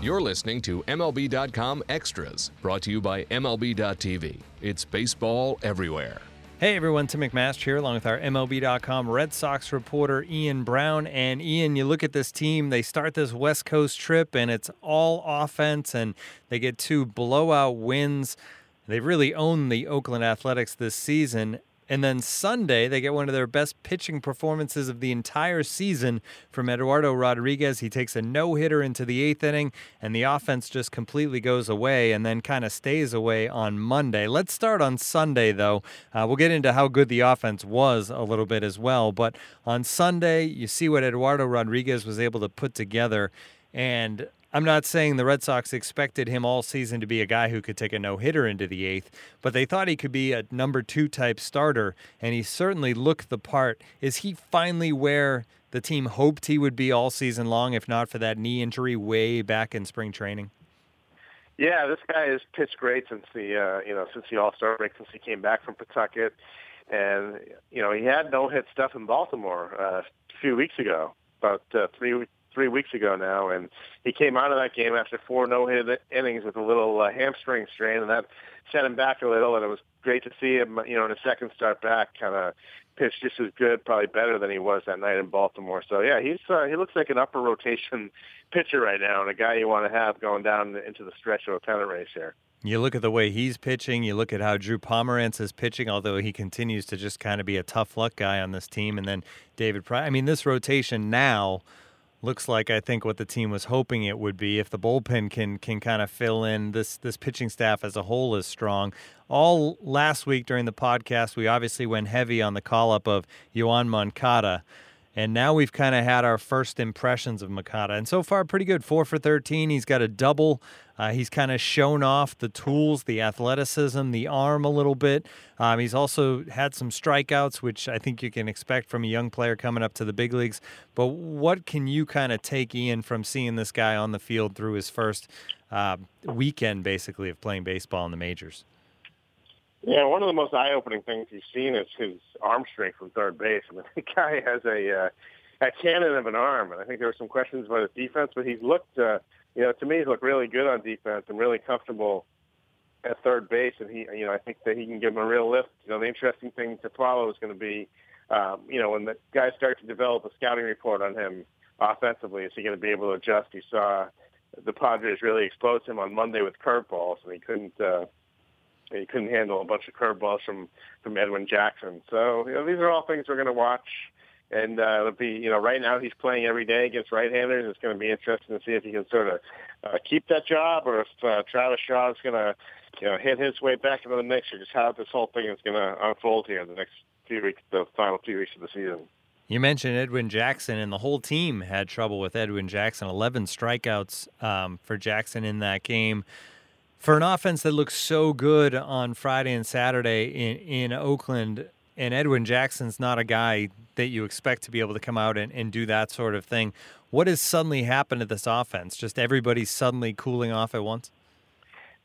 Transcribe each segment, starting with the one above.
You're listening to MLB.com Extras, brought to you by MLB.tv. It's baseball everywhere. Hey everyone, Tim McMaster here, along with our MLB.com Red Sox reporter Ian Browne. And Ian, you look at this team, they start this West Coast trip, and it's all offense, and they get two blowout wins. They really own the Oakland Athletics this season. And then Sunday, they get one of their best pitching performances of the entire season from Eduardo Rodriguez. He takes a no hitter into the eighth inning, and the offense just completely goes away and then kind of stays away on Monday. Let's start on Sunday, though. Uh, we'll get into how good the offense was a little bit as well. But on Sunday, you see what Eduardo Rodriguez was able to put together. And I'm not saying the Red Sox expected him all season to be a guy who could take a no hitter into the eighth, but they thought he could be a number two type starter, and he certainly looked the part. Is he finally where the team hoped he would be all season long, if not for that knee injury way back in spring training? Yeah, this guy has pitched great since the uh, you know since the All Star break, since he came back from Pawtucket, and you know he had no hit stuff in Baltimore uh, a few weeks ago, about uh, three three weeks ago now, and he came out of that game after four no-hit innings with a little uh, hamstring strain, and that set him back a little. And it was great to see him, you know, in a second start back, kind of pitch just as good, probably better than he was that night in Baltimore. So yeah, he's uh, he looks like an upper rotation pitcher right now, and a guy you want to have going down into the stretch of a pennant race here. You look at the way he's pitching. You look at how Drew Pomeranz is pitching, although he continues to just kind of be a tough luck guy on this team. And then David Price. I mean, this rotation now looks like I think what the team was hoping it would be. If the bullpen can can kind of fill in, this this pitching staff as a whole is strong. All last week during the podcast, we obviously went heavy on the call up of Yoan Moncada. And now we've kind of had our first impressions of Moncada. And so far, pretty good. Four for 13. He's got a double. Uh, he's kind of shown off the tools, the athleticism, the arm a little bit. Um, he's also had some strikeouts, which I think you can expect from a young player coming up to the big leagues. But what can you kind of take, Ian, from seeing this guy on the field through his first uh, weekend, basically, of playing baseball in the majors? Yeah, one of the most eye-opening things you've seen is his arm strength from third base. I mean, the guy has a uh, a cannon of an arm, and I think there were some questions about his defense, but he's looked, uh, you know, to me, he's looked really good on defense and really comfortable at third base, and he, you know, I think that he can give him a real lift. You know, the interesting thing to follow is going to be, um, you know, when the guys start to develop a scouting report on him offensively, is he going to be able to adjust? You saw the Padres really expose him on Monday with curveballs, and he couldn't. Uh, he couldn't handle a bunch of curveballs from from Edwin Jackson. So you know, these are all things we're going to watch. And uh, it'll be, you know, right now he's playing every day against right-handers. It's going to be interesting to see if he can sort of uh, keep that job, or if uh, Travis Shaw is going to, you know, hit his way back into the mix, or just how this whole thing is going to unfold here the next few weeks, the final few weeks of the season. You mentioned Edwin Jackson, and the whole team had trouble with Edwin Jackson. Eleven strikeouts um, for Jackson in that game for an offense that looks so good on Friday and Saturday in, in Oakland, and Edwin Jackson's not a guy that you expect to be able to come out and, and do that sort of thing. What has suddenly happened to this offense? Just everybody suddenly cooling off at once?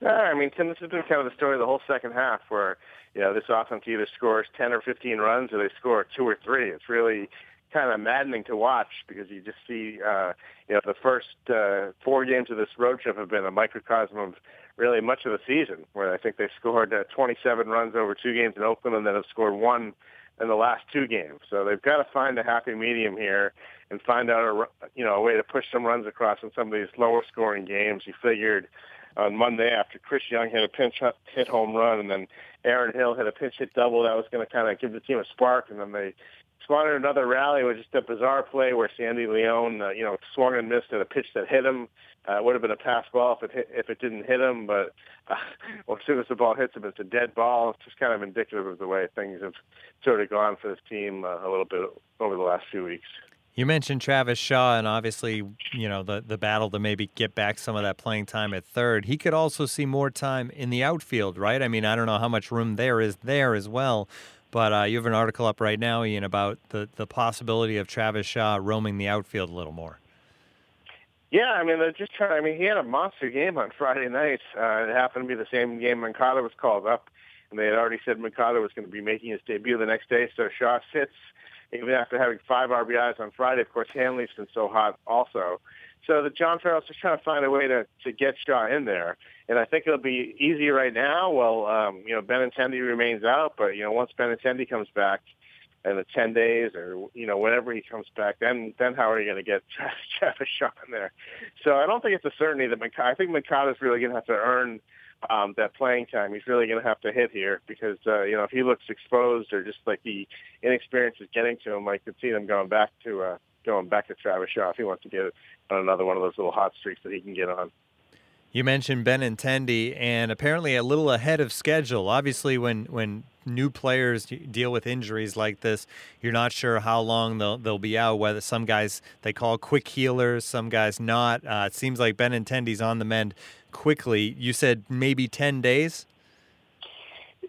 Yeah, I mean, Tim, this has been kind of the story of the whole second half where, you know, this offense either scores 10 or 15 runs or they score two or three. It's really kind of maddening to watch because you just see, uh, you know, the first uh, four games of this road trip have been a microcosm of really much of the season, where I think they scored uh, 27 runs over two games in Oakland and then have scored one in the last two games. So they've got to find a happy medium here and find out a you know a way to push some runs across in some of these lower scoring games. You figured on Monday after Chris Young hit a pinch hit home run and then Aaron Hill hit a pinch hit double, that was going to kind of give the team a spark, and then they spotted another rally with just a bizarre play where Sandy Leon, uh, you know, swung and missed at a pitch that hit him. Uh, it would have been a pass ball if it hit, if it didn't hit him, but uh, well, as soon as the ball hits him, it's a dead ball. It's just kind of indicative of the way things have sort of gone for this team uh, a little bit over the last few weeks. You mentioned Travis Shaw, and obviously, you know the the battle to maybe get back some of that playing time at third. He could also see more time in the outfield, right? I mean, I don't know how much room there is there as well. But uh, you have an article up right now, Ian, about the, the possibility of Travis Shaw roaming the outfield a little more. Yeah, I mean, they're just trying. I mean, he had a monster game on Friday night. Uh, it happened to be the same game Moncada was called up, and they had already said Moncada was going to be making his debut the next day. So Shaw sits even after having five RBIs on Friday. Of course, Hanley's been so hot also. So the John Farrell's just trying to find a way to to get Shaw in there, and I think it'll be easy right now. Well, um, you know, Benintendi remains out, but you know, once Benintendi comes back, in the 10 days or, you know, whenever he comes back, then then how are you going to get Travis Shaw in there? So I don't think it's a certainty that Moncada, I think Moncada's really going to have to earn um, that playing time. He's really going to have to hit here because, uh, you know, if he looks exposed or just like the inexperience is getting to him, I could see them going back to, uh, going back to Travis Shaw if he wants to get on another one of those little hot streaks that he can get on. You mentioned Benintendi, and apparently a little ahead of schedule. Obviously, when when new players deal with injuries like this, you're not sure how long they'll they'll be out. Whether some guys they call quick healers, some guys not. Uh, it seems like Ben Benintendi's on the mend quickly. You said maybe ten days.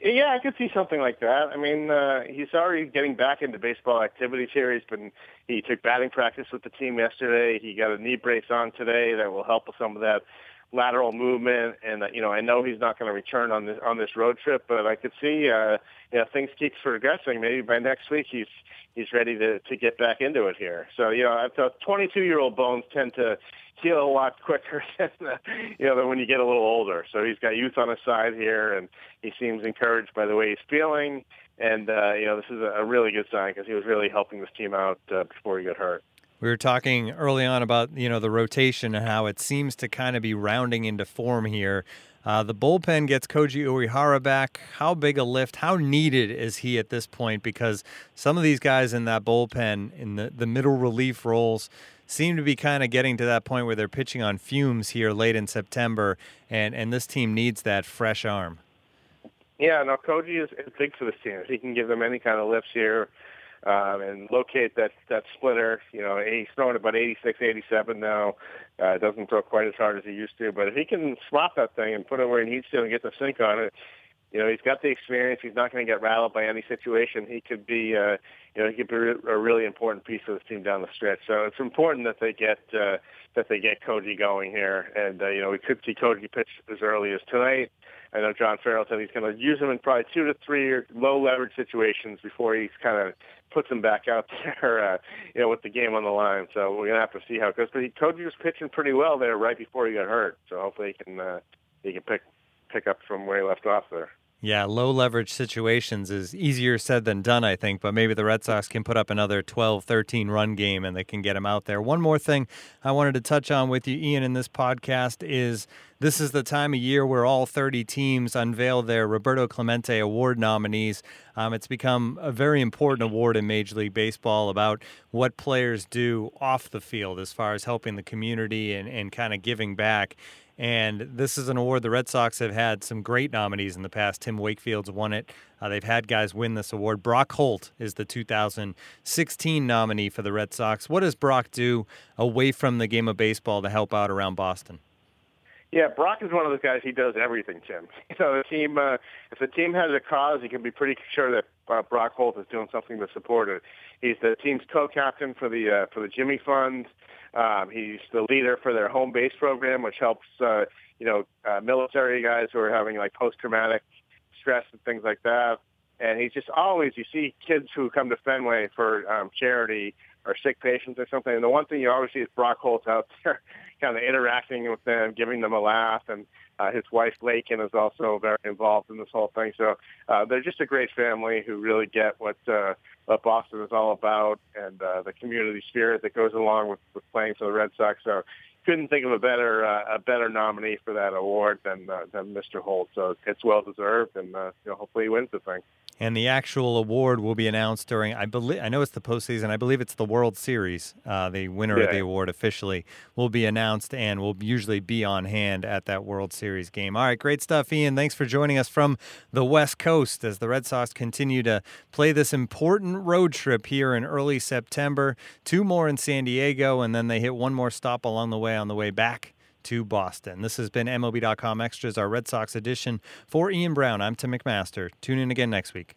Yeah, I could see something like that. I mean, uh, he's already getting back into baseball activities here. He's been he took batting practice with the team yesterday. He got a knee brace on today that will help with some of that lateral movement, and uh, you know I know he's not going to return on this on this road trip, but I could see uh, you know things keep progressing. Maybe by next week he's he's ready to to get back into it here. So you know, the 22 year old bones tend to heal a lot quicker than uh, you know than when you get a little older. So he's got youth on his side here, and he seems encouraged by the way he's feeling. And uh, you know, this is a really good sign because he was really helping this team out uh, before he got hurt. We were talking early on about you know the rotation and how it seems to kind of be rounding into form here. Uh, the bullpen gets Koji Uehara back. How big a lift? How needed is he at this point? Because some of these guys in that bullpen, in the, the middle relief roles, seem to be kind of getting to that point where they're pitching on fumes here late in September, and, and this team needs that fresh arm. Yeah, no, Koji is, is big for this team. If he can give them any kind of lifts here, um, and locate that that splitter. You know, he's throwing about 86, 87 now. Uh, doesn't throw quite as hard as he used to, but if he can swap that thing and put it where he needs to and get the sink on it, you know, he's got the experience. He's not going to get rattled by any situation. He could be, uh, you know, he could be a really important piece of this team down the stretch. So it's important that they get uh, that they get Koji going here, and uh, you know, we could see Koji pitch as early as tonight. I know John Farrell said he's going to use him in probably two to three low leverage situations before he's kind of puts him back out there, uh, you know, with the game on the line. So we're gonna have to see how it goes. But he, Koji was pitching pretty well there right before he got hurt. So hopefully he can uh, he can pick pick up from where he left off there. Yeah, low leverage situations is easier said than done, I think, but maybe the Red Sox can put up another 12, 13 run game and they can get him out there. One more thing I wanted to touch on with you, Ian, in this podcast is this is the time of year where all 30 teams unveil their Roberto Clemente Award nominees. Um, it's become a very important award in Major League Baseball about what players do off the field as far as helping the community and, and kind of giving back. And this is an award the Red Sox have had some great nominees in the past. Tim Wakefield's won it. Uh, they've had guys win this award. Brock Holt is the 2016 nominee for the Red Sox. What does Brock do away from the game of baseball to help out around Boston? Yeah, Brock is one of those guys. He does everything, Tim. Know, the team. Uh, if the team has a cause, you can be pretty sure that uh, Brock Holt is doing something to support it. He's the team's co-captain for the uh, for the Jimmy Fund. Um, he's the leader for their home base program, which helps uh, you know uh, military guys who are having like post-traumatic stress and things like that. And he's just always you see kids who come to Fenway for um, charity or sick patients or something. And the one thing you always see is Brock Holt out there, kind of interacting with them, giving them a laugh, and uh, his wife Lakyn is also very involved in this whole thing. So uh, they're just a great family who really get what uh, what Boston is all about and uh, the community spirit that goes along with, with playing for the Red Sox. So couldn't think of a better uh, a better nominee for that award than uh, than Mr. Holt. So it's well deserved, and uh, you know, hopefully he wins the thing. And the actual award will be announced during, I believe, I know it's the postseason. I believe it's the World Series. Uh, the winner yeah. of the award officially will be announced and will usually be on hand at that World Series game. All right, great stuff, Ian. Thanks for joining us from the West Coast as the Red Sox continue to play this important road trip here in early September. Two more in San Diego, and then they hit one more stop along the way on the way back to Boston. This has been MLB.com Extras, our Red Sox edition. For Ian Browne, I'm Tim McMaster. Tune in again next week.